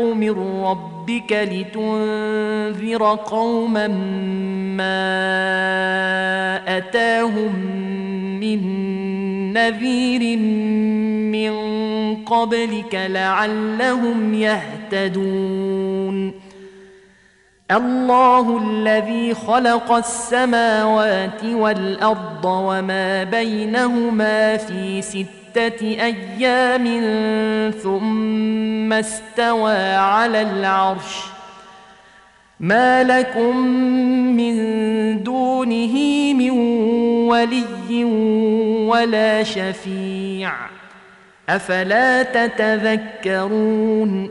من ربك لتنذر قوما ما أتاهم من نذير من قبلك لعلهم يهتدون. الله الذي خلق السماوات والأرض وما بينهما في ستة أيام ثم استوى على العرش. ما لكم من دونه من ولي ولا شفيع. أفلا تتذكرون؟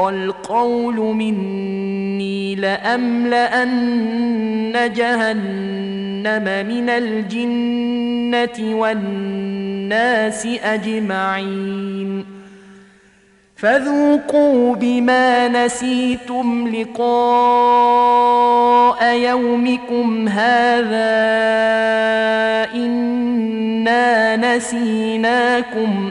القول مني لأملأن جهنم من الجنة والناس أجمعين فذوقوا بما نسيتم لقاء يومكم هذا إنا نسيناكم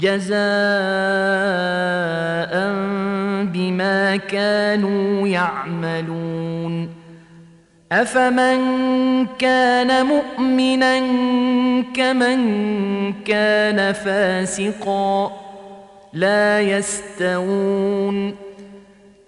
جزاء بما كانوا يعملون. افمن كان مؤمنا كمن كان فاسقا؟ لا يستوون.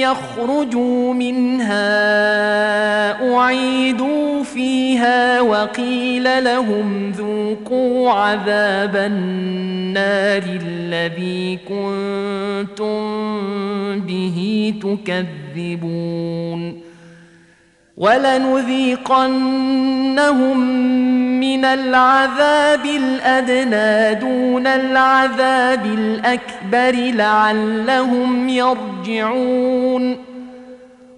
يخرجوا منها أعيدوا فيها وقيل لهم ذوقوا عذاب النار الذي كنتم به تكذبون ولنذيقنهم من العذاب الأدنى دون العذاب الأكبر لعلهم يرجعون.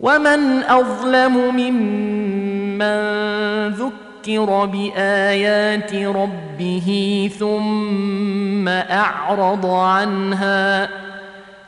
ومن أظلم ممن ذكر بآيات ربه ثم أعرض عنها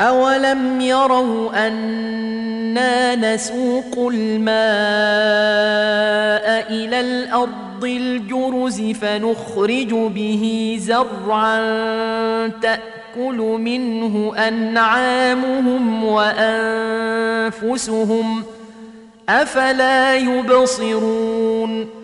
أولم يروا أنا نسوق الماء إلى الأرض الجرز فنخرج به زرعا تأكل منه أنعامهم وأنفسهم أفلا يبصرون